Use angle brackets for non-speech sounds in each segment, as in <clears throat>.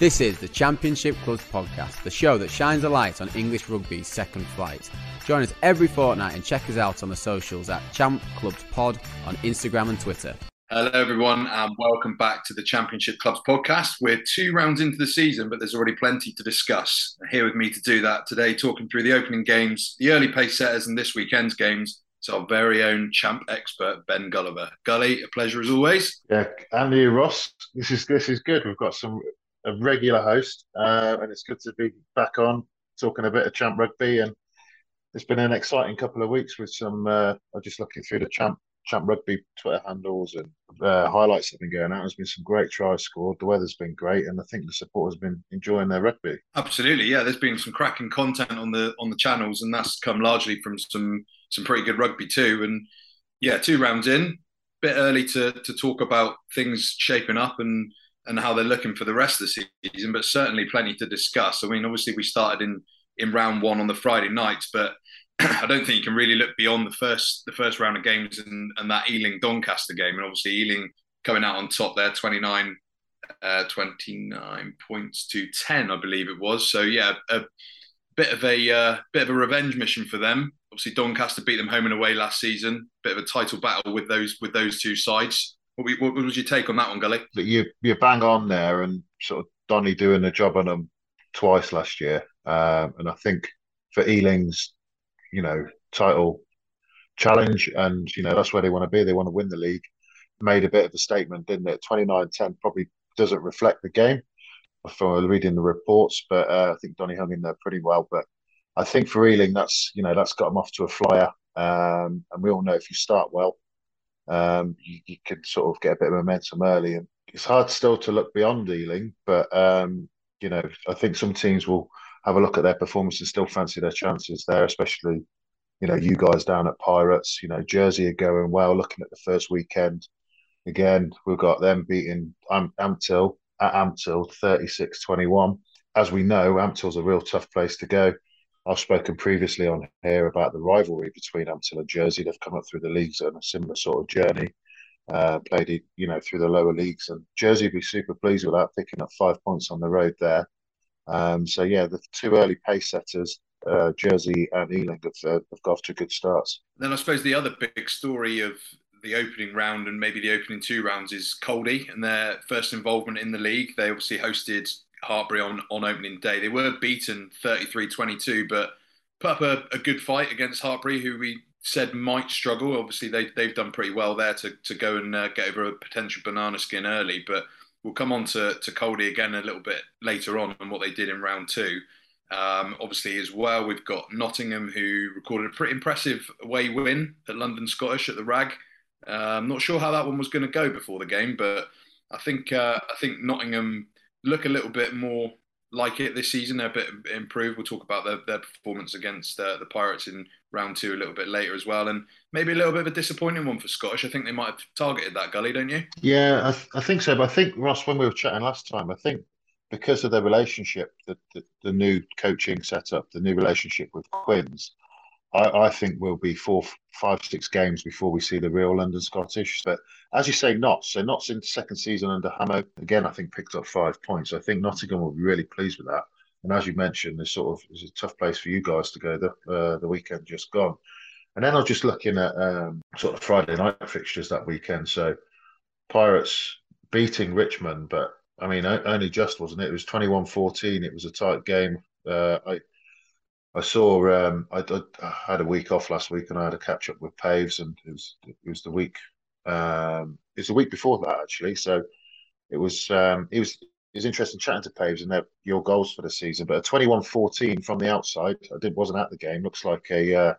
This is the Championship Clubs podcast, the show that shines a light on English rugby's second flight. Join us every fortnight and check us out on the socials at Champ Clubs Pod on Instagram and Twitter. Hello, everyone, and welcome back to the Championship Clubs podcast. We're two rounds into the season, but there's already plenty to discuss. Here with me to do that today, talking through the opening games, the early pace setters, and this weekend's games. It's our very own champ expert, Ben Gulliver. Gully, a pleasure as always. Yeah, and you, Ross. This is this is good. We've got some a regular host, uh, and it's good to be back on talking a bit of champ rugby. And it's been an exciting couple of weeks with some. Uh, I'm just looking through the champ champ rugby Twitter handles and uh, highlights have been going out. There's been some great tries scored. The weather's been great, and I think the supporters have been enjoying their rugby. Absolutely, yeah. There's been some cracking content on the on the channels, and that's come largely from some some pretty good rugby too. And yeah, two rounds in, a bit early to to talk about things shaping up and and how they're looking for the rest of the season, but certainly plenty to discuss. I mean, obviously we started in in round one on the Friday nights, but <clears throat> I don't think you can really look beyond the first the first round of games and, and that Ealing Doncaster game, and obviously Ealing coming out on top there, 29, uh, 29 points to ten, I believe it was. So yeah, a bit of a uh, bit of a revenge mission for them. Obviously Doncaster beat them home and away last season. Bit of a title battle with those with those two sides. What, was your take on that one, Gully? But you you bang on there, and sort of Donny doing the job on them twice last year, um, and I think for Ealing's, you know, title challenge, and you know that's where they want to be. They want to win the league. Made a bit of a statement, didn't it? 29-10 probably doesn't reflect the game from reading the reports, but uh, I think Donny hung in there pretty well. But I think for Ealing, that's you know that's got them off to a flyer, um, and we all know if you start well, um, you, you can sort of get a bit of momentum early. And it's hard still to look beyond Ealing, but um, you know, I think some teams will have a look at their performance and still fancy their chances there, especially you know you guys down at Pirates. You know, Jersey are going well. Looking at the first weekend, again we've got them beating Am- Ampthill at Ampthill 36-21. As we know, Ampthill's a real tough place to go. I've spoken previously on here about the rivalry between Ampthill and Jersey. They've come up through the leagues on a similar sort of journey, uh, played you know through the lower leagues, and Jersey would be super pleased with that, picking up five points on the road there. Um, so yeah, the two early pace setters, uh, Jersey and Ealing, have, uh, have got off to good starts. Then I suppose the other big story of the opening round and maybe the opening two rounds is Caldy and their first involvement in the league. They obviously hosted Hartpury on, on opening day. They were beaten 33-22, but put up a, a good fight against Hartpury, who we said might struggle. Obviously, they, they've done pretty well there to, to go and uh, get over a potential banana skin early. But we'll come on to, to Caldy again a little bit later on and what they did in round two. Um, obviously, as well, we've got Nottingham, who recorded a pretty impressive away win at London Scottish at the Rag. Uh, I'm not sure how that one was going to go before the game, but I think uh, I think Nottingham look a little bit more like it this season. They're a bit improved. We'll talk about their, their performance against uh, the Pirates in round two a little bit later as well. And maybe a little bit of a disappointing one for Scottish. I think they might have targeted that gully, don't you? Yeah, I, th- I think so. But I think, Ross, when we were chatting last time, I think because of their relationship, the, the, the new coaching setup, the new relationship with Quins, I, I, think we'll be four, five, six games before we see the real London Scottish. But as you say, Notts. So Notts in second season under Hamo again. I think picked up five points. I think Nottingham will be really pleased with that. And as you mentioned, there's sort of it's a tough place for you guys to go. The uh, the weekend just gone, and then I was just looking at um, sort of Friday night fixtures that weekend. So Pirates beating Richmond, but I mean only just wasn't it? It was 21-14. It was a tight game. Uh, I I saw um, I, I, had a week off last week and I had a catch up with Paves and it was it was the week um, it was the week before that actually. So it was um, it was it was interesting chatting to Paves and their, your goals for the season but a 21-14 from the outside I did wasn't at the game looks like a uh,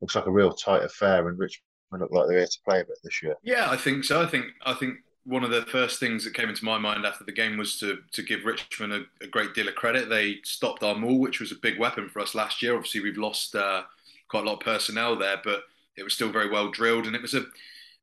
looks like a real tight affair and Richmond look like they're here to play a bit this year. Yeah I think so. I think I think one of the first things that came into my mind after the game was to to give Richmond a, a, great deal of credit. They stopped our maul, which was a big weapon for us last year. Obviously, we've lost uh, quite a lot of personnel there, but it was still very well drilled, and it was a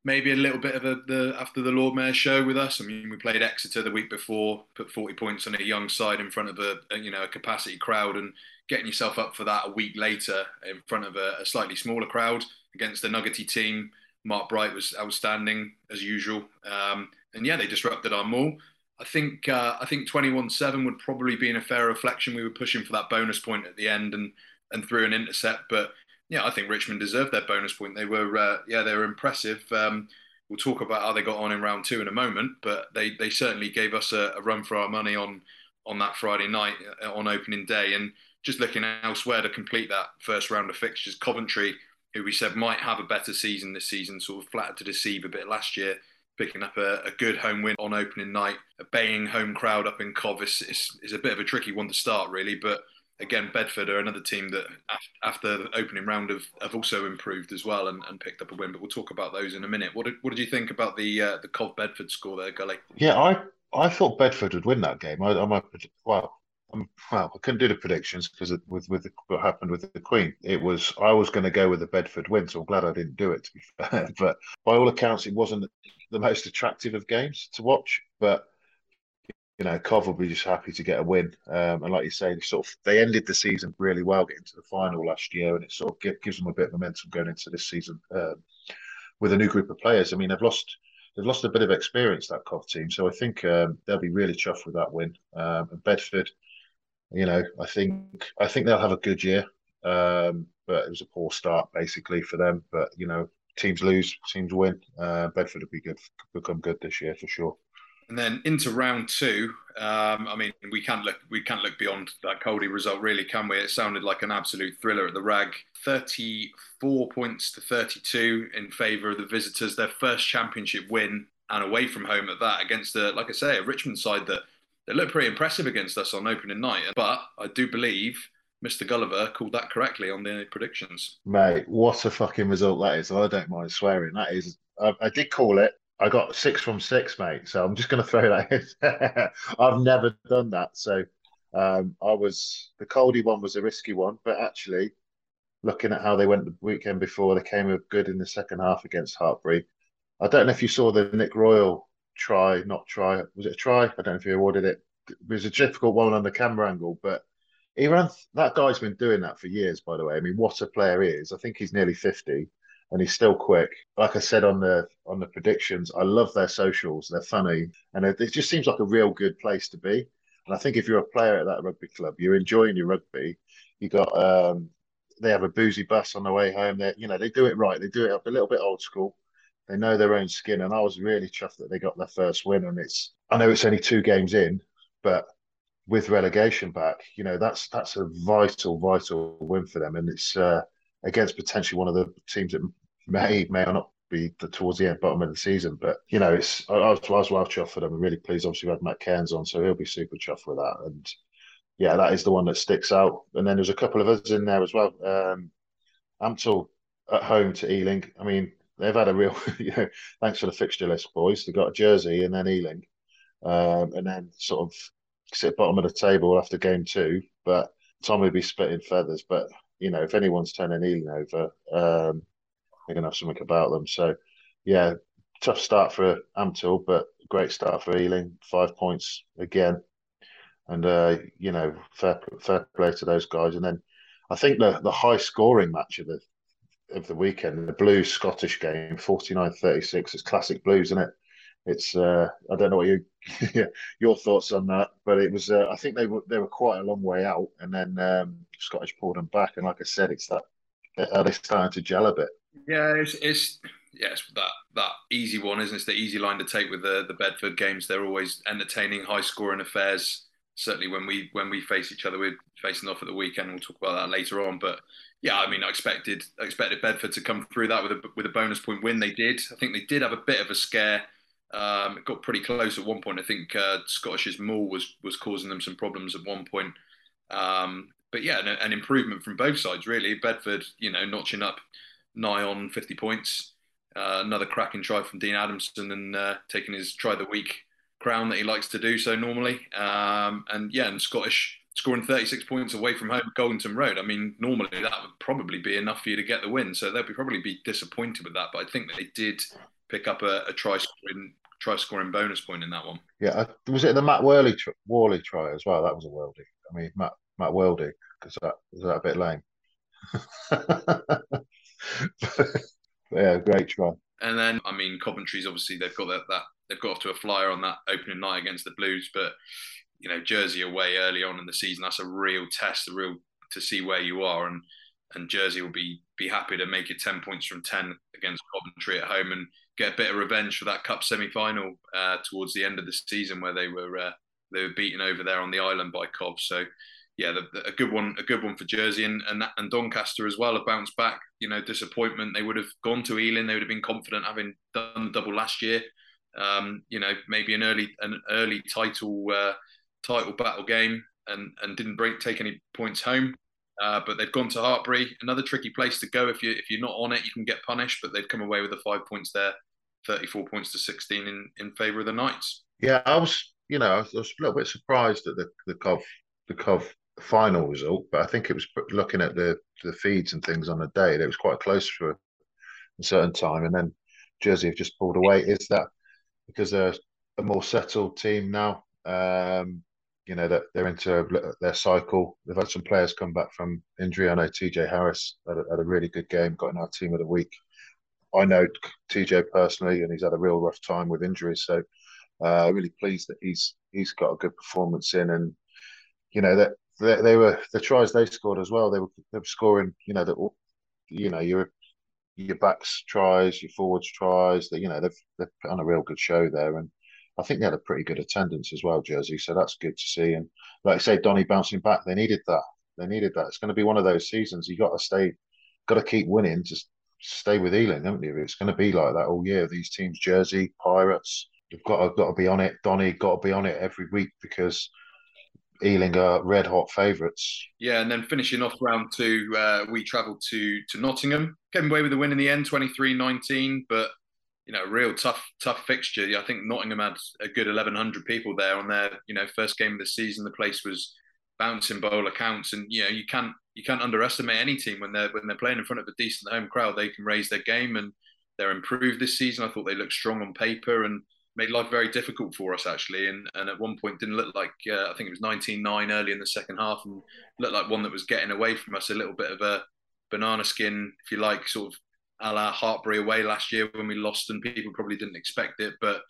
maybe a little bit of a the after the Lord Mayor show with us. I mean, we played Exeter the week before, put 40 points on a young side in front of a, a you know a capacity crowd, and getting yourself up for that a week later in front of a, a slightly smaller crowd against a nuggety team Mark Bright was outstanding as usual. Um, and yeah, they disrupted our maul. I think uh, I think 21-7 would probably be in a fair reflection. We were pushing for that bonus point at the end and and through an intercept, but yeah, I think Richmond deserved their bonus point. They were uh, yeah they were impressive. Um, we'll talk about how they got on in round two in a moment, but they they certainly gave us a, a run for our money on on that Friday night uh, on opening day. And just looking elsewhere to complete that first round of fixtures, Coventry, who we said might have a better season this season, sort of flattered to deceive a bit last year picking up a, a, good home win on opening night. A baying home crowd up in Cov is, is, is, a bit of a tricky one to start, really. But again, Bedford are another team that after the opening round have, have also improved as well and, and picked up a win. But we'll talk about those in a minute. What did, what did you think about the uh, the Cov Bedford score there, Gully? Yeah, I I thought Bedford would win that game. I, I'm a, well, I'm, well, I couldn't do the predictions because with with the, what happened with the Queen, it was I was going to go with the Bedford win, so I'm glad I didn't do it. To be <laughs> fair, but by all accounts, it wasn't the most attractive of games to watch. But you know, Cov will be just happy to get a win. Um, and like you say, sort of they ended the season really well, getting to the final last year, and it sort of gives them a bit of momentum going into this season um, with a new group of players. I mean, they've lost they've lost a bit of experience that Cov team, so I think um, they'll be really chuffed with that win. Um, and Bedford, you know, I think I think they'll have a good year. Um, but it was a poor start basically for them. But you know, teams lose, teams win. Uh, Bedford will be good, become good this year for sure. And then into round two, um, I mean, we can't look we can't look beyond that Caldy result, really, can we? It sounded like an absolute thriller at the Rag. Thirty-four points to thirty-two in favour of the visitors. Their first championship win and away from home at that against the, like I say, a Richmond side that they looked pretty impressive against us on opening night. But I do believe Mr. Gulliver called that correctly on the predictions. Mate, what a fucking result that is! I don't mind swearing. That is, I, I did call it. I got six from six, mate. So I'm just going <laughs> to throw that in. I've never done that. So um, I was the Caldy one was a risky one, but actually, looking at how they went the weekend before, they came up good in the second half against Hartpury. I don't know if you saw the Nick Royal try, not try. Was it a try? I don't know if he awarded it. It was a difficult one on the camera angle, but he ran. That guy's been doing that for years. By the way, I mean, what a player he is. I think he's nearly fifty, and he's still quick. Like I said on the on the predictions, I love their socials. They're funny, and it, it just seems like a real good place to be. And I think if you're a player at that rugby club, you're enjoying your rugby. You got um, they have a boozy bus on the way home. They you know they do it right. They do it up a little bit old school. They know their own skin, and I was really chuffed that they got their first win. And it's I know it's only two games in, but with relegation back, you know that's that's a vital, vital win for them, and it's uh, against potentially one of the teams that may may not be the, towards the end bottom of the season. But you know, it's I, I was, I was well chuffed for them. I'm really pleased. Obviously, we had Matt Cairns on, so he'll be super chuffed with that. And yeah, that is the one that sticks out. And then there's a couple of others in there as well. Um, Ampthill at home to Ealing. I mean, they've had a real, <laughs> you know, thanks for the fixture list, boys. They got a Jersey and then Ealing, um, and then sort of sit bottom of the table after game two, but Tom would be splitting feathers. But you know, if anyone's turning Ealing over, um, they're gonna have something about them. So, yeah, tough start for Ampthill, but great start for Ealing. Five points again, and uh, you know, fair fair play to those guys. And then I think the the high scoring match of the of the weekend, the Blues Scottish game, 49-36. It's classic Blues, isn't it? it's uh, I don't know what you <laughs> your thoughts on that, but it was uh, I think they were they were quite a long way out, and then um, Scottish pulled them back, and like I said, it's that are they starting to gel a bit? Yeah, it's, it's yeah, that that easy one, isn't it? It's the easy line to take with the the Bedford games. They're always entertaining, high scoring affairs. Certainly, when we when we face each other, we're facing off at the weekend. We'll talk about that later on, but yeah, I mean, I expected I expected Bedford to come through that with a with a bonus point win. They did. I think they did have a bit of a scare um, it got pretty close at one point. I think uh, Scottish's maul was was causing them some problems at one point. Um, but yeah, an, an, improvement from both sides really. Bedford, you know, notching up nigh on 50 points. Uh, another cracking try from Dean Adamson and uh, taking his try of the week crown that he likes to do so normally. Um, and yeah, and Scottish scoring 36 points away from home at Goldington Road. I mean, normally that would probably be enough for you to get the win. So they'll be probably be disappointed with that. But I think they did pick up a, a try scoring try scoring bonus point in that one. Yeah, was it the Matt Worley tr- Worley try as well? That was a worldie. I mean, Matt Matt Worley because that was that a bit lame. <laughs> yeah, great try. And then, I mean, Coventry's obviously they've got that, that they've got off to a flyer on that opening night against the Blues, but you know Jersey away early on in the season. That's a real test, a real to see where you are, and and Jersey will be be happy to make it ten points from ten against Coventry at home and get a bit of revenge for that cup semi final uh, towards the end of the season where they were uh, they were beaten over there on the island by Cov. So yeah, the, the, a good one, a good one for Jersey and, and and Doncaster as well have bounced back. You know, disappointment. They would have gone to Ealing. They would have been confident having done the double last year. Um, you know, maybe an early an early title uh, title battle game and and didn't break take any points home. Uh, but they've gone to Hartpury, another tricky place to go. If you if you're not on it, you can get punished. But they've come away with the five points there, 34 points to 16 in, in favour of the Knights. Yeah, I was, you know, I was, a little bit surprised at the the Cov the Cov final result, but I think it was looking at the the feeds and things on the day. It was quite close for a certain time, and then Jersey have just pulled away. Is that because they're a more settled team now? Um, you know that they're into their cycle. They've had some players come back from injury. I know TJ Harris had a, had a really good game, got in our team of the week. I know TJ personally, and he's had a real rough time with injuries. So, uh, really pleased that he's he's got a good performance in, and you know that they, they, were the tries they scored as well. They were they were scoring. You know that you know your your backs tries, your forwards tries. That you know they've they've put on a real good show there, and I think they had a pretty good attendance as well, Jersey. So that's good to see. And like I say, Donny bouncing back, they needed that. They needed that. It's going to be one of those seasons. You got to stay, got to keep winning to stay with Ealing, haven't you? It's going to be like that all year. These teams, Jersey, Pirates, you've got to, got to be on it. Donny got to be on it every week because Ealing are red hot favourites. Yeah, and then finishing off round two, uh, we travelled to to Nottingham. Came away with a win in the end, 23-19, but you know, real tough, tough fixture. I think Nottingham had a good 1,100 people there on their, you know, first game of the season. The place was bouncing by all accounts, and you know, you can't you can't underestimate any team when they're when they're playing in front of a decent home crowd. They can raise their game, and they're improved this season. I thought they looked strong on paper and made life very difficult for us actually. And and at one point didn't look like uh, I think it was 19-9 early in the second half, and looked like one that was getting away from us. A little bit of a banana skin, if you like, sort of a la Hartpury away last year when we lost and people probably didn't expect it. But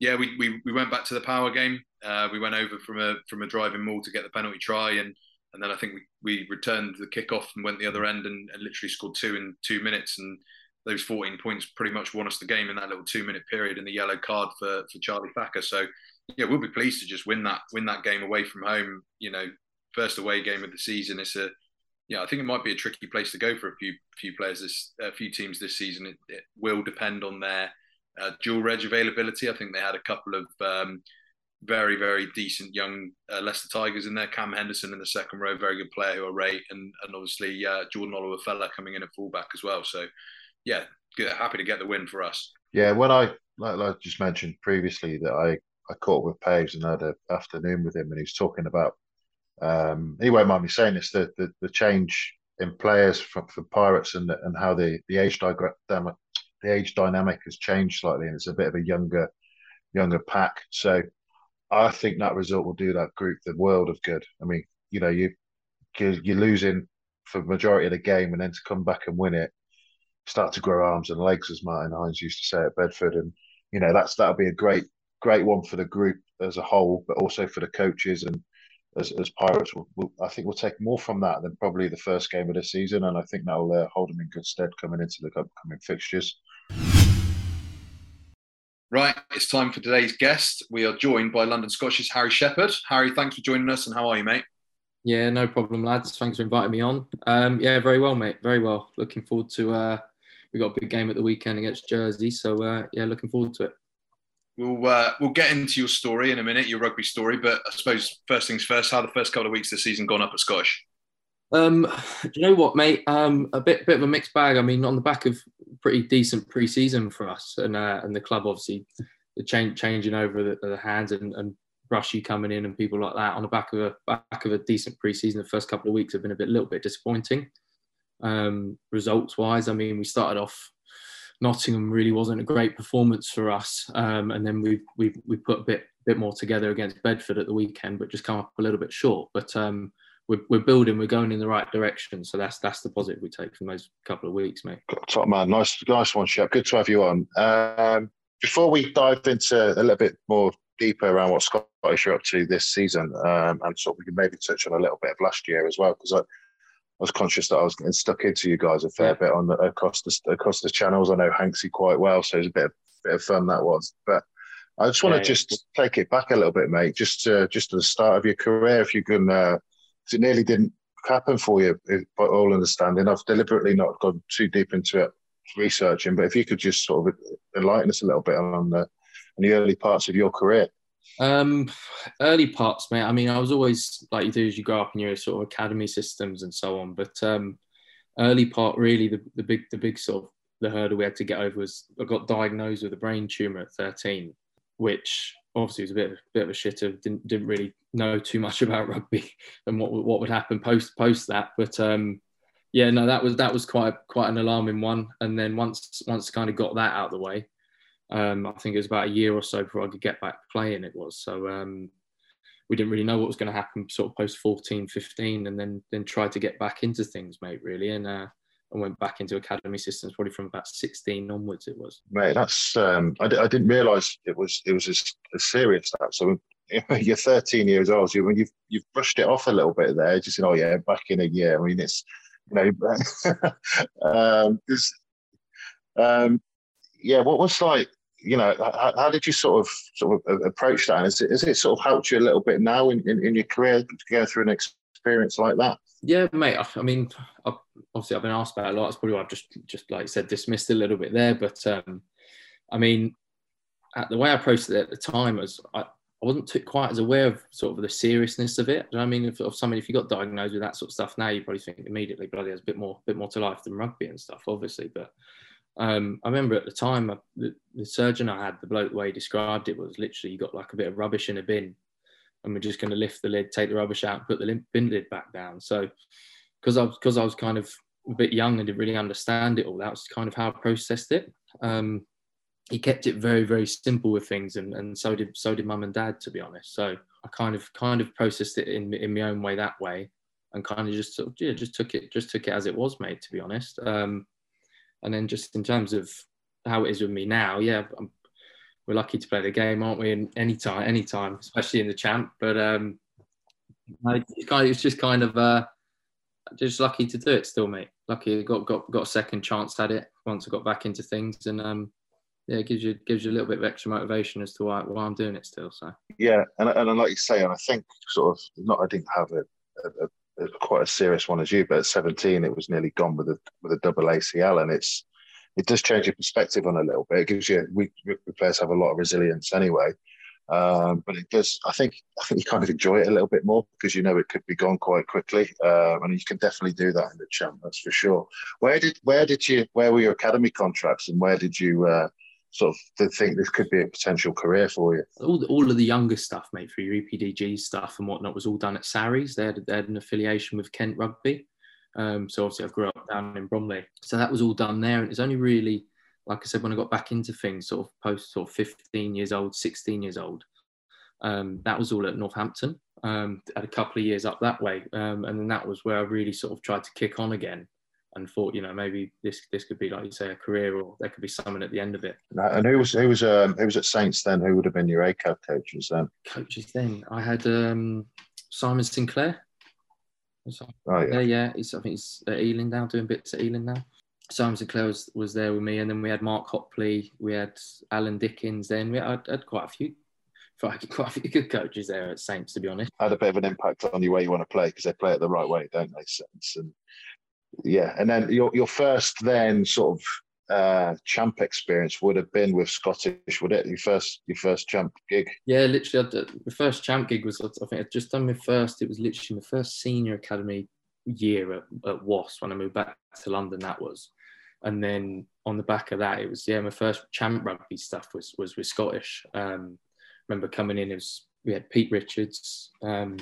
yeah, we, we, we went back to the power game. Uh, we went over from a from a driving maul to get the penalty try, and and then I think we, we returned the kickoff and went the other end and, and literally scored two in two minutes. And those 14 points pretty much won us the game in that little two minute period and the yellow card for, for Charlie Thacker. So yeah, we'll be pleased to just win that win that game away from home. You know, first away game of the season. It's a yeah, I think it might be a tricky place to go for a few few players this a few teams this season. It, it will depend on their uh, dual reg availability. I think they had a couple of um, very very decent young uh, Leicester Tigers in there. Cam Henderson in the second row, very good player who I rate, and and obviously uh, Jordan Fella coming in at fullback as well. So yeah, happy to get the win for us. Yeah, when I like, like I just mentioned previously that I I caught with Paves and had an afternoon with him, and he was talking about um, he won't mind me saying this: the the, the change in players for, for Pirates and and how the the age dynamic the age dynamic has changed slightly, and it's a bit of a younger younger pack. So I think that result will do that group the world of good. I mean, you know, you you're losing for majority of the game, and then to come back and win it, start to grow arms and legs, as Martin Hines used to say at Bedford, and you know that's that'll be a great great one for the group as a whole, but also for the coaches and as, as Pirates, will, will, I think we'll take more from that than probably the first game of the season, and I think that will uh, hold them in good stead coming into the upcoming fixtures. Right, it's time for today's guest. We are joined by London Scosh's Harry Shepherd. Harry, thanks for joining us, and how are you, mate? Yeah, no problem, lads. Thanks for inviting me on. Um, yeah, very well, mate. Very well. Looking forward to. Uh, we got a big game at the weekend against Jersey, so uh, yeah, looking forward to it. We'll uh, we'll get into your story in a minute, your rugby story. But I suppose first things first, how the first couple of weeks of the season gone up at Scottish? Um, do you know what, mate? Um, a bit bit of a mixed bag. I mean, on the back of pretty decent pre-season for us, and uh, and the club obviously the change changing over the, the hands and, and Brushy coming in and people like that on the back of a back of a decent pre-season. The first couple of weeks have been a bit little bit disappointing. Um, results wise, I mean, we started off Nottingham really wasn't a great performance for us. Um, and then we we we put a bit bit more together against Bedford at the weekend, but just come up a little bit short. But um, we're, we're building, we're going in the right direction. So that's that's the positive we take from those couple of weeks, mate. Top man, nice nice one, Shep. Good to have you on. Um, before we dive into a little bit more deeper around what Scottish are up to this season, um, and sort of we can maybe touch on a little bit of last year as well, because was conscious that I was getting stuck into you guys a fair yeah. bit on the, across the across the channels. I know Hanksy quite well, so it was a bit of, bit of fun that was. But I just want yeah, to just yeah. take it back a little bit, mate. Just to, just to the start of your career, if you can, because uh, it nearly didn't happen for you, by all understanding. I've deliberately not gone too deep into it researching, but if you could just sort of enlighten us a little bit on the, on the early parts of your career. Um, early parts, mate. I mean, I was always like you do as you grow up in your sort of academy systems and so on. But um, early part, really, the, the big the big sort of the hurdle we had to get over was I got diagnosed with a brain tumor at 13, which obviously was a bit of, bit of a shitter. Didn't didn't really know too much <laughs> about rugby and what what would happen post post that. But um, yeah, no, that was that was quite quite an alarming one. And then once once kind of got that out of the way, um, I think it was about a year or so before I could get back playing. It was so um, we didn't really know what was going to happen sort of post 14, 15, and then then tried to get back into things, mate. Really, and uh, and went back into academy systems probably from about 16 onwards. It was. Mate, that's um, I, I didn't realise it was it was as, as serious that. So <laughs> you're 13 years old. You when you've you've brushed it off a little bit there, just saying, oh yeah, back in a year. I mean, it's you know, <laughs> um, um, yeah. What was like, you know, how, how, did you sort of sort of approach that? And is it, is it sort of helped you a little bit now in, in, in your career to go through an experience like that? Yeah, mate. I mean, I've, obviously, I've been asked about a lot. It's probably why I've just just like said dismissed a little bit there. But um, I mean, the way I approached it at the time was I, I wasn't quite as aware of sort of the seriousness of it. I mean, if, if somebody, if you got diagnosed with that sort of stuff now, you probably think immediately, bloody, there's a bit more, bit more to life than rugby and stuff, obviously. But um, I remember at the time, uh, the, the, surgeon I had, the bloke, the way he described it was literally you got like a bit of rubbish in a bin, and we're just going to lift the lid, take the rubbish out, put the bin lid back down. So, because I was because I was kind of a bit young and didn't really understand it all, that was kind of how I processed it. Um, he kept it very very simple with things and, and so did so did mum and dad to be honest so i kind of kind of processed it in, in my own way that way and kind of just sort of, yeah just took it just took it as it was made to be honest um, and then just in terms of how it is with me now yeah I'm, we're lucky to play the game aren't we in any time any time especially in the champ. But um it's, just kind of uh just lucky to do it still mate. Lucky I got got got a second chance at it once I got back into things. And um yeah, it gives you gives you a little bit of extra motivation as to why, why I'm doing it still. So. Yeah, and and like you say, and I think sort of not I didn't have a, a, a, quite a serious one as you, but at 17 it was nearly gone with a with a double ACL, and it's it does change your perspective on a little bit. It gives you we, we players have a lot of resilience anyway, um, but it does. I think I think you kind of enjoy it a little bit more because you know it could be gone quite quickly, uh, and you can definitely do that in the champ. That's for sure. Where did where did you where were your academy contracts, and where did you uh, sort of think this could be a potential career for you? All, all of the younger stuff, mate, for your EPDG stuff and whatnot, was all done at Sarries. They had, they had an affiliation with Kent Rugby. Um, so obviously, I grew up down in Bromley. So that was all done there. And it's only really, like I said, when I got back into things, sort of post sort of 15 years old, 16 years old, um, that was all at Northampton. Um, had a couple of years up that way. Um, and then that was where I really sort of tried to kick on again and thought, you know, maybe this this could be like you say a career, or there could be someone at the end of it. And who was who was um, who was at Saints then? Who would have been your ACAD coaches then? Coaches then, I had um, Simon Sinclair. Oh, yeah. yeah, he's, I think he's at Ealing now, doing bits at Ealing now. Simon Sinclair was, was there with me, and then we had Mark Hopley, we had Alan Dickens. Then we had, had quite a few quite a few good coaches there at Saints, to be honest. Had a bit of an impact on you where you want to play because they play it the right way, don't they? Saints and yeah, and then your your first then sort of uh, champ experience would have been with Scottish, would it? Your first your first champ gig? Yeah, literally, the first champ gig was I think I'd just done my first. It was literally my first senior academy year at, at Wasps when I moved back to London. That was, and then on the back of that, it was yeah, my first champ rugby stuff was was with Scottish. Um, remember coming in, it was we had Pete Richards, um,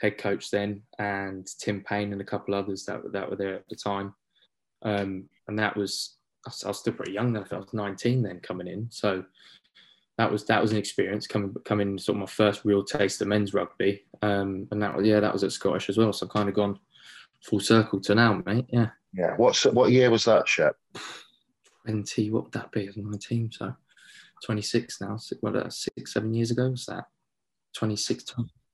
head coach then, and Tim Payne and a couple others that, that were there at the time. Um, and that was, I was still pretty young then. I was 19 then coming in. So that was that was an experience coming coming sort of my first real taste of men's rugby. Um, and that was yeah, that was at Scottish as well. So I've kind of gone full circle to now, mate. Yeah. Yeah. What's what year was that, Shep? 20, what would that be? 19. So 26 now. What, uh, six, seven years ago was that? 26,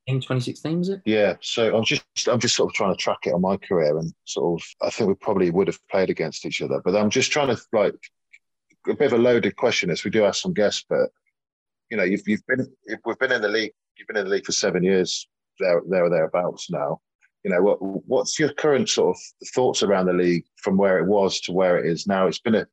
2016 was it? Yeah. So I'm just I'm just sort of trying to track it on my career and sort of I think we probably would have played against each other, but I'm just trying to like a bit of a loaded question as we do have some guests, but you know, you've you've been if we've been in the league, you've been in the league for seven years, there there or thereabouts now. You know, what what's your current sort of thoughts around the league from where it was to where it is now? It's been a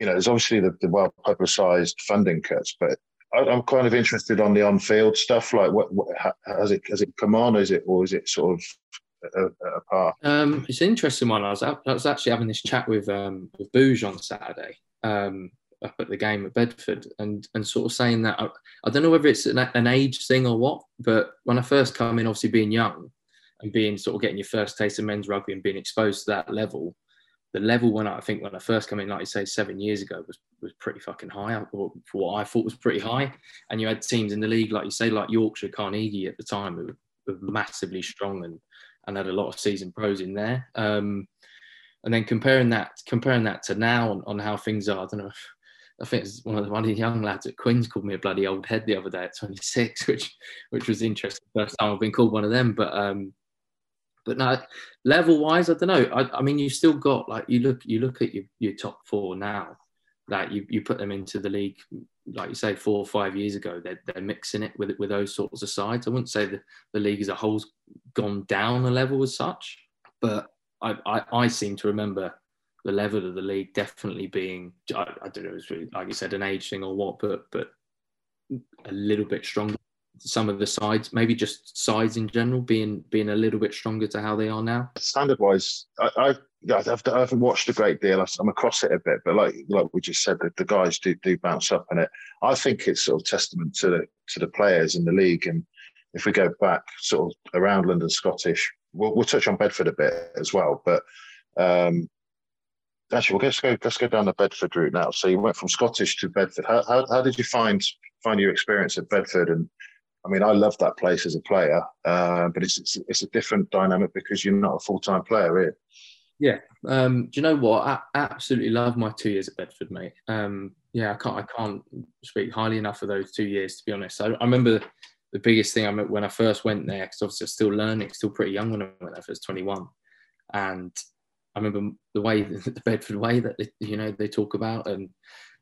you know, there's obviously the, the well publicised funding cuts, but I, am kind of interested on the on-field stuff. Like, what, what has it has it come on? Is it or is it sort of a, a part? Um, it's an interesting one. I was I was actually having this chat with um, with Booge on Saturday um, up at the game at Bedford, and and sort of saying that I, I don't know whether it's an, an age thing or what, but when I first come in, obviously being young and being sort of getting your first taste of men's rugby and being exposed to that level, the level when I, think when I first came in, like you say, seven years ago, was was pretty fucking high for what I thought was pretty high. And you had teams in the league, like you say, like Yorkshire, Carnegie at the time, who were, massively strong and and had a lot of season pros in there. Um, and then comparing that comparing that to now on, on how things are, I don't know. I think it's one of the one of the young lads at Quins called me a bloody old head the other day at 26, <laughs> which which was interesting. First time I've been called one of them, but um, but now, level wise, I don't know. I, I mean, you still got like you look you look at your, your top four now, that you, you put them into the league, like you say, four or five years ago, they're, they're mixing it with with those sorts of sides. I wouldn't say the, the league as a whole's gone down a level as such, but I, I, I seem to remember the level of the league definitely being I, I don't know, it's really, like you said, an age thing or what, but but a little bit stronger some of the sides, maybe just sides in general, being being a little bit stronger to how they are now? Standard wise, I, I I've, I haven't watched a great deal. I'm across it a bit, but like like we just said, the, the guys do do bounce up in it. I think it's sort of testament to the to the players in the league. And if we go back sort of around London Scottish, we'll, we'll touch on Bedford a bit as well. But um, actually, well, let's go let's go down the Bedford route now. So you went from Scottish to Bedford. How how, how did you find find your experience at Bedford and I mean, I love that place as a player, uh, but it's, it's, it's a different dynamic because you're not a full time player here. Yeah. Um, do you know what? I absolutely love my two years at Bedford, mate. Um, yeah, I can't I can't speak highly enough of those two years to be honest. I, I remember the biggest thing I mean, when I first went there because obviously I was still learning, still pretty young when I went there. I was 21, and I remember the way <laughs> the Bedford way that they, you know they talk about, and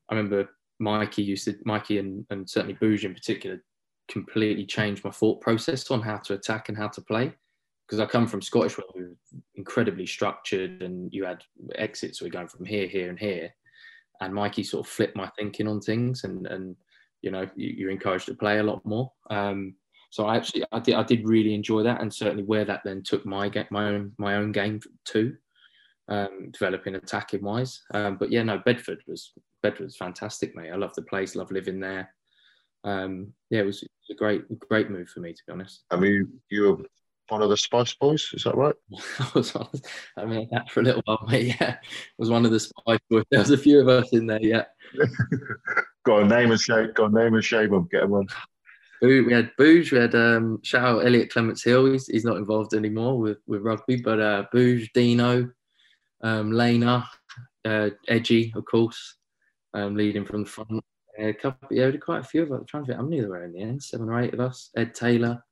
I remember Mikey used to Mikey and, and certainly Booge in particular completely changed my thought process on how to attack and how to play. Because I come from Scottish where we were incredibly structured and you had exits, so we're going from here, here, and here. And Mikey sort of flipped my thinking on things and, and you know, you, are encouraged to play a lot more. Um, so I actually, I did, I did really enjoy that, and certainly where that then took my game, my own, my own game too, um, developing attacking wise. Um, but yeah, no, Bedford was Bedford was fantastic, mate. I love the place, love living there um, yeah, it was, a great, great move for me to be honest. I mean, you were one of the Spice Boys, is that right? <laughs> I was, I mean, that for a little while, mate. Yeah, was one of the Spice Boys. There was a few of us in there. Yeah. <laughs> got a name and shape. Got a name and shape them. Get one. We had Booge, we had um, shout out Elliot Clements Hill. He's, he's not involved anymore with, with rugby, but uh, Booge, Dino, um, Lena, uh, Edgy, of course, um, leading from the front. Yeah, a couple, yeah, quite a few of us. I'm trying to think how many there were in the end. Seven or eight of us. Ed Taylor,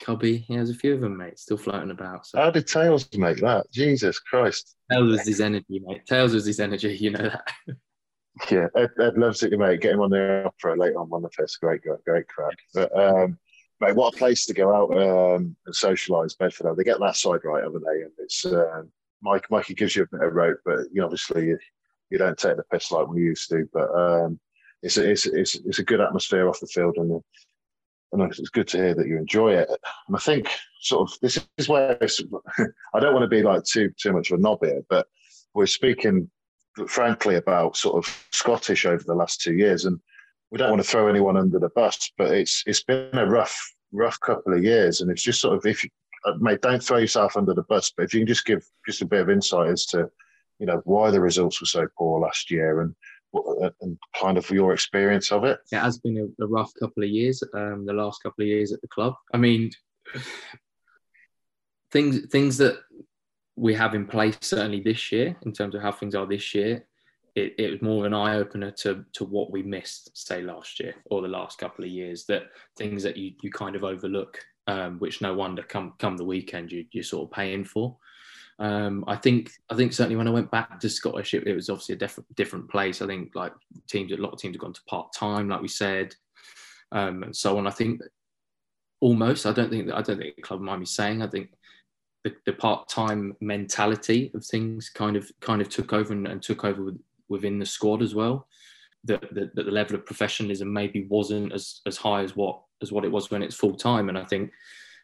Cubby. Yeah, there's a few of them, mate, still floating about. So. How did Tails make that? Jesus Christ. Tails was his energy, mate. Tails was his energy, you know that. <laughs> yeah, Ed, Ed loves it, mate. Get him on the opera late on one of the. Great, great, great crack. But, um, mate, what a place to go out um, and socialise, Bedford. They get that side right, haven't they? And it's um, Mike. Mikey gives you a bit of rope, but you know, obviously you, you don't take the piss like we used to. But um, it's a, it's, it's, it's a good atmosphere off the field, and and it's good to hear that you enjoy it. And I think sort of this is where <laughs> I don't want to be like too too much of a knob here, but we're speaking frankly about sort of Scottish over the last two years, and we don't want to throw anyone under the bus, but it's it's been a rough rough couple of years, and it's just sort of if you, uh, mate, don't throw yourself under the bus, but if you can just give just a bit of insight as to you know why the results were so poor last year and and kind of your experience of it? It has been a, a rough couple of years. Um, the last couple of years at the club. I mean, things things that we have in place certainly this year in terms of how things are this year it, it was more of an eye opener to to what we missed, say last year or the last couple of years. That things that you you kind of overlook, um, which no wonder come come the weekend you you're sort of paying for. Um, I think I think certainly when I went back to Scottish, it, it was obviously a different different place. I think like teams, a lot of teams have gone to part time, like we said, um, and so on. I think almost. I don't think I don't think the club mind me saying. I think the, the part time mentality of things kind of kind of took over and, and took over with, within the squad as well. That the, the, level of professionalism maybe wasn't as, as high as what as what it was when it's full time, and I think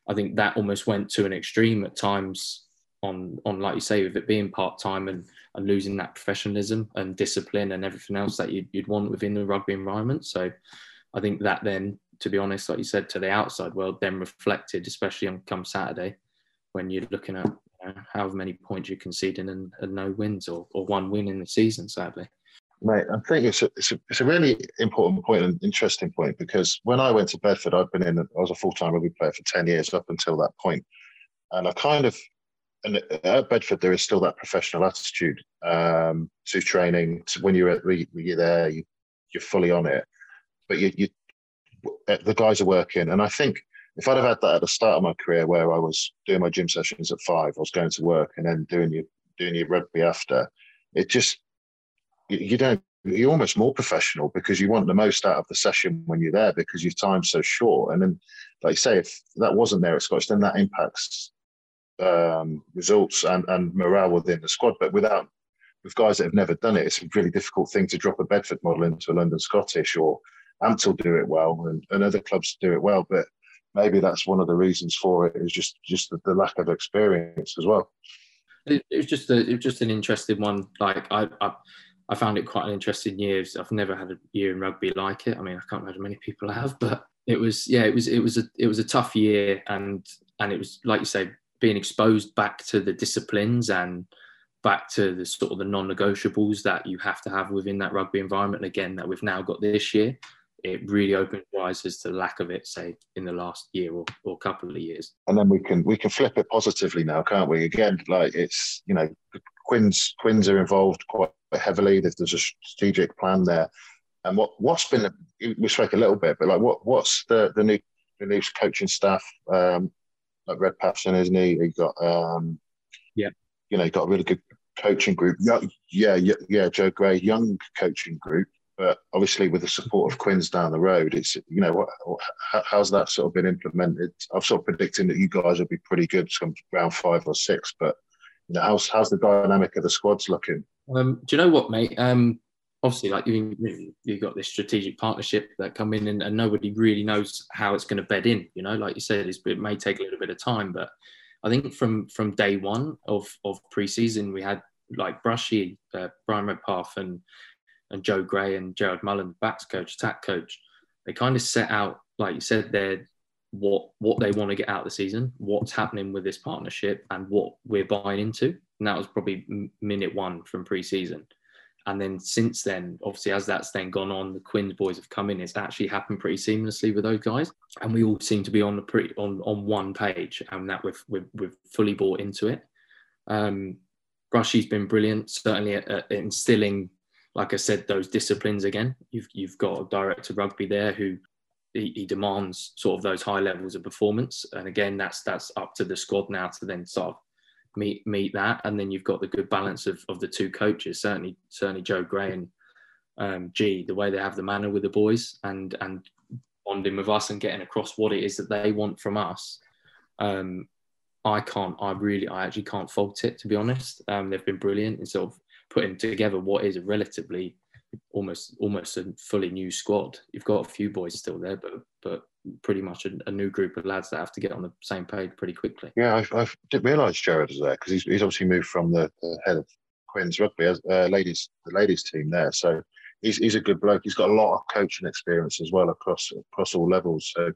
I think that almost went to an extreme at times on on like you say with it being part time and and losing that professionalism and discipline and everything else that you'd, you'd want within the rugby environment. So I think that then, to be honest, like you said, to the outside world, then reflected, especially on come Saturday, when you're looking at you know, how many points you're conceding and, and no wins or, or one win in the season, sadly. Mate, I think it's a, it's, a, it's a really important point and interesting point because when I went to Bedford, I'd been in, I was a full time rugby player for 10 years up until that point. And I kind of and at Bedford, there is still that professional attitude um, to training. To when you're at, you're there, you, you're fully on it. But you, you, the guys are working, and I think if I'd have had that at the start of my career, where I was doing my gym sessions at five, I was going to work, and then doing your doing your rugby after, it just you, you don't. You're almost more professional because you want the most out of the session when you're there because your time's so short. And then, like you say, if that wasn't there at Scottish, then that impacts um, results and, and morale within the squad. But without with guys that have never done it, it's a really difficult thing to drop a Bedford model into a London Scottish or Ampthill do it well and, and other clubs do it well. But maybe that's one of the reasons for it is just just the, the lack of experience as well. It, it, was just a, it was just an interesting one. Like I, I, I found it quite an interesting year. I've never had a year in rugby like it. I mean, I can't imagine many people <laughs> have, but it was yeah, it was it was a it was a tough year, and and it was like you say, being exposed back to the disciplines and back to the sort of the non-negotiables that you have to have within that rugby environment again that we've now got this year it really opens your eyes as to the lack of it say in the last year or, or couple of years. And then we can we can flip it positively now can't we? Again like it's you know quins quins are involved quite heavily. There's, there's a strategic plan there. And what what's been we spoke a little bit but like what what's the the new the new coaching staff um, like Redpath's in, isn't he? He got um, yeah, you know, he got a really good coaching group. Yeah, yeah, yeah, Joe Gray, young coaching group. But obviously, with the support of Quins down the road, it's you know, what, how's that sort of been implemented? I'm sort of predicting that you guys will be pretty good, some round five or six. But you know, how's how's the dynamic of the squads looking? Um, do you know what, mate? Um, obviously like you you've got this strategic partnership that come in and, and nobody really knows how it's going to bed in you know? Like you said it may take a little bit of time but i think from from day one of of preseason we had like brushy uh, brian redpath and and joe gray and gerard mullen backs coach attack coach they kind of set out like you said there what what they want to get out of the season what's happening with this partnership and what we're buying into. And that was probably minute one from preseason and then since then, obviously, as that's then gone on, the Quins boys have come in. It's actually happened pretty seamlessly with those guys, and we all seem to be on the pretty on on one page, and that we've we've, we've fully bought into it. Um, Brushy's been brilliant, certainly at, at instilling, like I said, those disciplines again. You've you've got a director rugby there who he, he, demands sort of those high levels of performance, and again, that's that's up to the squad now to then sort of meet meet that, and then you've got the good balance of, of the two coaches. Certainly, certainly Joe Gray and um, G, the way they have the manner with the boys and and bonding with us and getting across what it is that they want from us. Um, I can't. I really, I actually can't fault it to be honest. Um, they've been brilliant in sort of putting together what is a relatively almost almost a fully new squad. You've got a few boys still there, but but pretty much a, a, new group of lads that have to get on the same page pretty quickly. Yeah, I, I didn't realise Jared was there because he's, he's obviously moved from the, the head of Quins Rugby, uh, ladies the ladies team there. So he's, he's a good bloke. He's got a lot of coaching experience as well across across all levels. So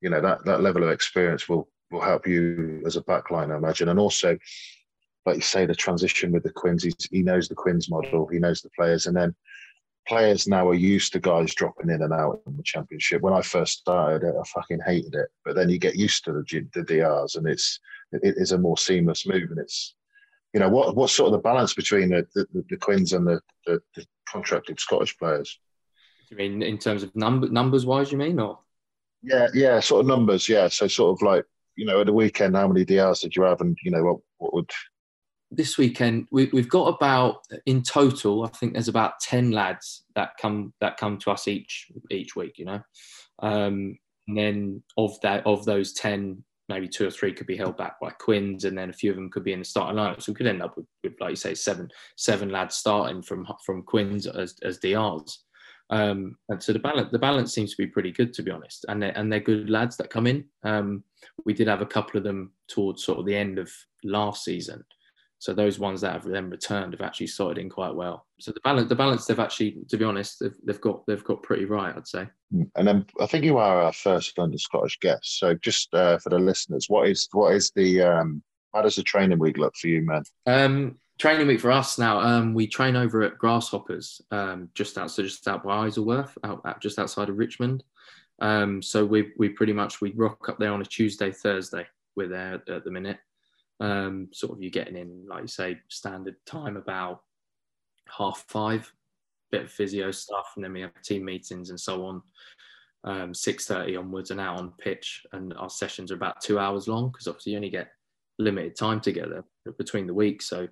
you know that that level of experience will will help you as a backline, I imagine, and also. Like you say, the transition with the Quins, he knows the Quins model, he knows the players, and then players now are used to guys dropping in and out in the championship. When I first started it, I fucking hated it. But then you get used to the, the DRs, and it's it is a more seamless move, and it's you know, what what's sort of the balance between the the, the Quins and the, the, the contracted Scottish players? You mean in terms of number numbers wise? You mean or? Yeah, yeah, sort of numbers. Yeah, so sort of like you know, at the weekend, how many DRs did you have, and you know, what what would this weekend we, we've got about in total i think there's about 10 lads that come that come to us each each week you know? Um, and then of that of those 10 maybe two or three could be held back by Quins and then a few of them could be in the starting lineup. So we could end up with, with like you say seven seven lads starting from from Quins as, as drs um, and so the balance the balance seems to be pretty good to be honest. And they're, and they're good lads that come in. Um, we did have a couple of them towards sort of the end of last season so those ones that have then returned have actually sorted in quite well. So the balance, the balance they've actually, to be honest, they've, they've got they've got pretty right, I'd say. Mm, and then I think you are our first London Scottish guest. So just uh, for the listeners, what is what is the um, how does the training week look for you, man? Um, training week for us now. Um, we train over at Grasshoppers, um, just outside just out by Isleworth, out, out just outside of Richmond. Um, so we we pretty much we rock up there on a Tuesday, Thursday. We're there at the minute um, sort of you getting in, like you say, standard time about half five, bit of physio stuff, and then we have team meetings and so on. Um, six thirty onwards and out on pitch, and our sessions are about two hours long because obviously you only get limited time together between the weeks. So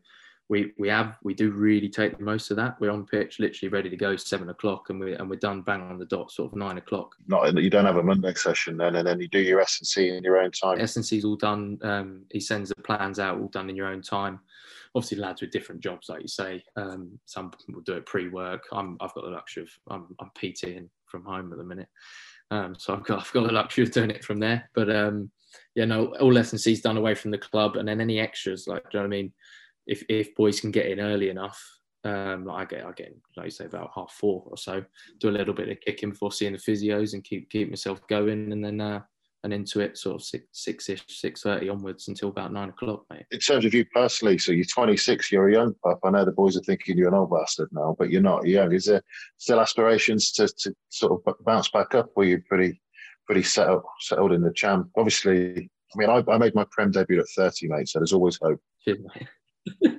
we we have we do really take the most of that. We're on pitch, literally ready to go seven o'clock, and we and we're done bang on the dot, sort of nine o'clock. Not you don't have a Monday session then, and then you do your S and C in your own time. S and C's all done. Um, he sends the plans out, all done in your own time. Obviously, lads with different jobs, like you say. Um, some will do it pre-work. I'm I've got the luxury of I'm I'm PTing from home at the minute, um, so I've got I've got the luxury of doing it from there. But um, yeah, no, all S and C's done away from the club, and then any extras, like do you know what I mean? If if boys can get in early enough, um, like I get I get in, like you say about half four or so, do a little bit of kicking before seeing the physios and keep keep myself going, and then uh, and into it sort of six six ish six thirty onwards until about nine o'clock, mate. In terms of you personally, so you're 26, you're a young pup. I know the boys are thinking you're an old bastard now, but you're not young. Is there still aspirations to, to sort of bounce back up? Were you pretty pretty settled settled in the champ? Obviously, I mean, I, I made my prem debut at 30, mate. So there's always hope. Cheers, <laughs>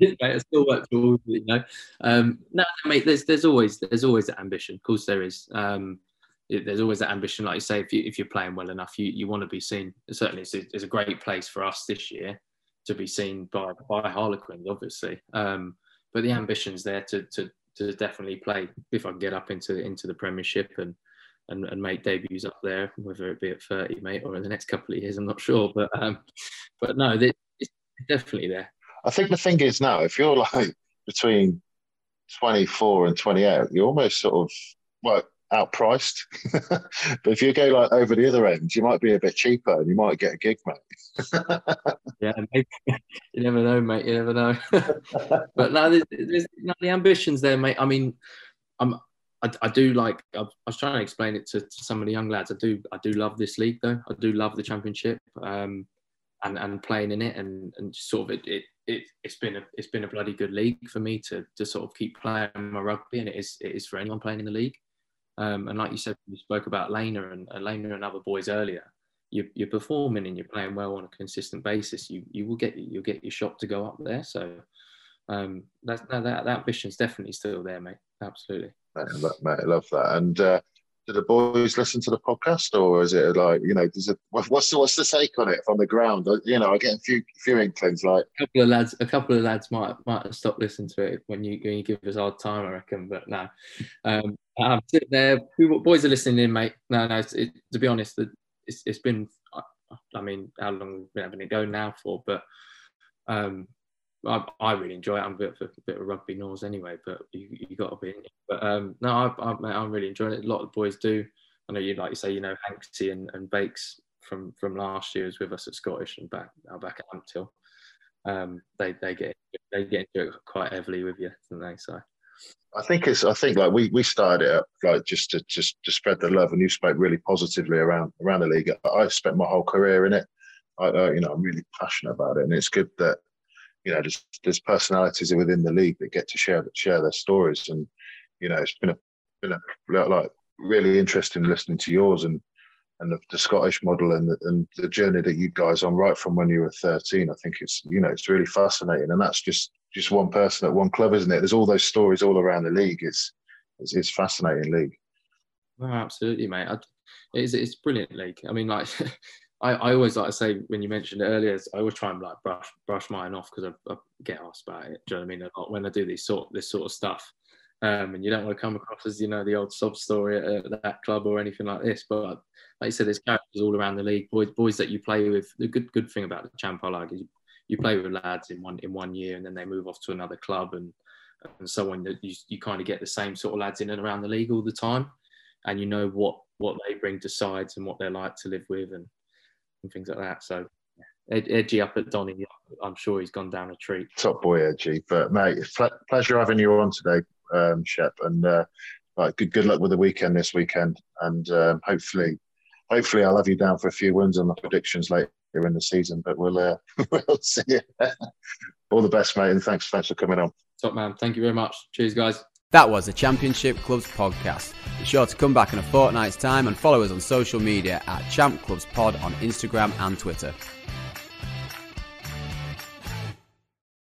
mate. I still work towards it, you know. Um, no, mate. There's there's always there's always that ambition. Of course, there is. Um, there's always that ambition. Like you say, if you if you're playing well enough, you, you want to be seen. Certainly, it's a, it's a great place for us this year to be seen by by Harlequins, obviously. Um, but the ambition's there to to to definitely play. If I can get up into into the Premiership and and, and make debuts up there, whether it be at 30, mate, or in the next couple of years, I'm not sure. But um, but no, definitely there. I think the thing is now, if you're <laughs> like between 24 and 28, you're almost sort of well outpriced. <laughs> but if you go like over the other end, you might be a bit cheaper and you might get a gig, mate. <laughs> yeah, maybe. you never know, mate. You never know. but now there's, there's no, the ambitions there, mate. I mean, I'm. I, I do like. I, was trying to explain it to, to, some of the young lads. I do. I do love this league, though. I do love the championship. Um, and, and playing in it and, and sort of it, it, it has been a it's been a bloody good league for me to to sort of keep playing my rugby and it is it is for anyone playing in the league. Um, and like you said, you spoke about Lena and Lena and other boys earlier. You, you're performing and you're playing well on a consistent basis. You you will get you'll get your shot to go up there. So um, that that that ambition's definitely still there, mate. Absolutely. Mate, I love that. And uh, do the boys listen to the podcast, or is it like you know? Does it what's the, what's the take on it from the ground? You know, I get a few few inklings like a couple of lads. A couple of lads might might have stopped listening to it when you when you give us hard time, I reckon. But no, um, I'm sitting there. Boys are listening in, mate. No, no. It, to be honest, that it's it's been. I mean, how long we've been having it go now for? But um, I, I really enjoy it. I'm a bit of a, bit of a rugby nose anyway, but you you got to be. But um, no, I, I I'm really enjoying it. A lot of the boys do. I know you like you say, you know, Hanksy and, and Bakes from from last year is with us at Scottish and back now back at Ampthill. Um, they they get they get into it quite heavily with you, don't they? So. I think it's. I think like we we started it up like just to just to spread the love, and you spoke really positively around around the league. I've spent my whole career in it. I, uh, you know, I'm really passionate about it, and it's good that you know, there's, there's personalities within the league that get to share share their stories, and you know, it's been a been a like really interesting listening to yours, and and the, the Scottish model and the, and the journey that you guys on right from when you were 13. I think it's you know it's really fascinating, and that's just just one person at one club, isn't it? There's all those stories all around the league. It's it's, it's fascinating league. No, absolutely, mate. I, it's it's brilliant league. I mean, like. <laughs> I, I always like to say when you mentioned it earlier, I always try and like brush brush mine off because I, I, get asked about it. Do you know what I mean? When I do these sort this sort of stuff, um, and you don't want to come across as you know the old sob story at, that club or anything like this. But like you said, there's characters all around the league, boys boys that you play with. The good good thing about the Champ like is you, you play with lads in one in one year and then they move off to another club and and so on. You you kind of get the same sort of lads in and around the league all the time, and you know what what they bring to sides and what they're like to live with and and things like that. So Ed, edgy up at Donny, I'm sure he's gone down a treat. Top boy, Edgy. But mate, pleasure having you on today, um, Shep, and uh, good good luck with the weekend this weekend, and um, hopefully, hopefully I'll have you down for a few wins on the predictions later in the season. But we'll uh, <laughs> we'll see. You. <laughs> All the best, mate, and thanks thanks for coming on. Top man, thank you very much. Cheers, guys. That was the Championship Clubs podcast. Be sure to come back in a fortnight's time and follow us on social media at Champ Clubs Pod on Instagram and Twitter.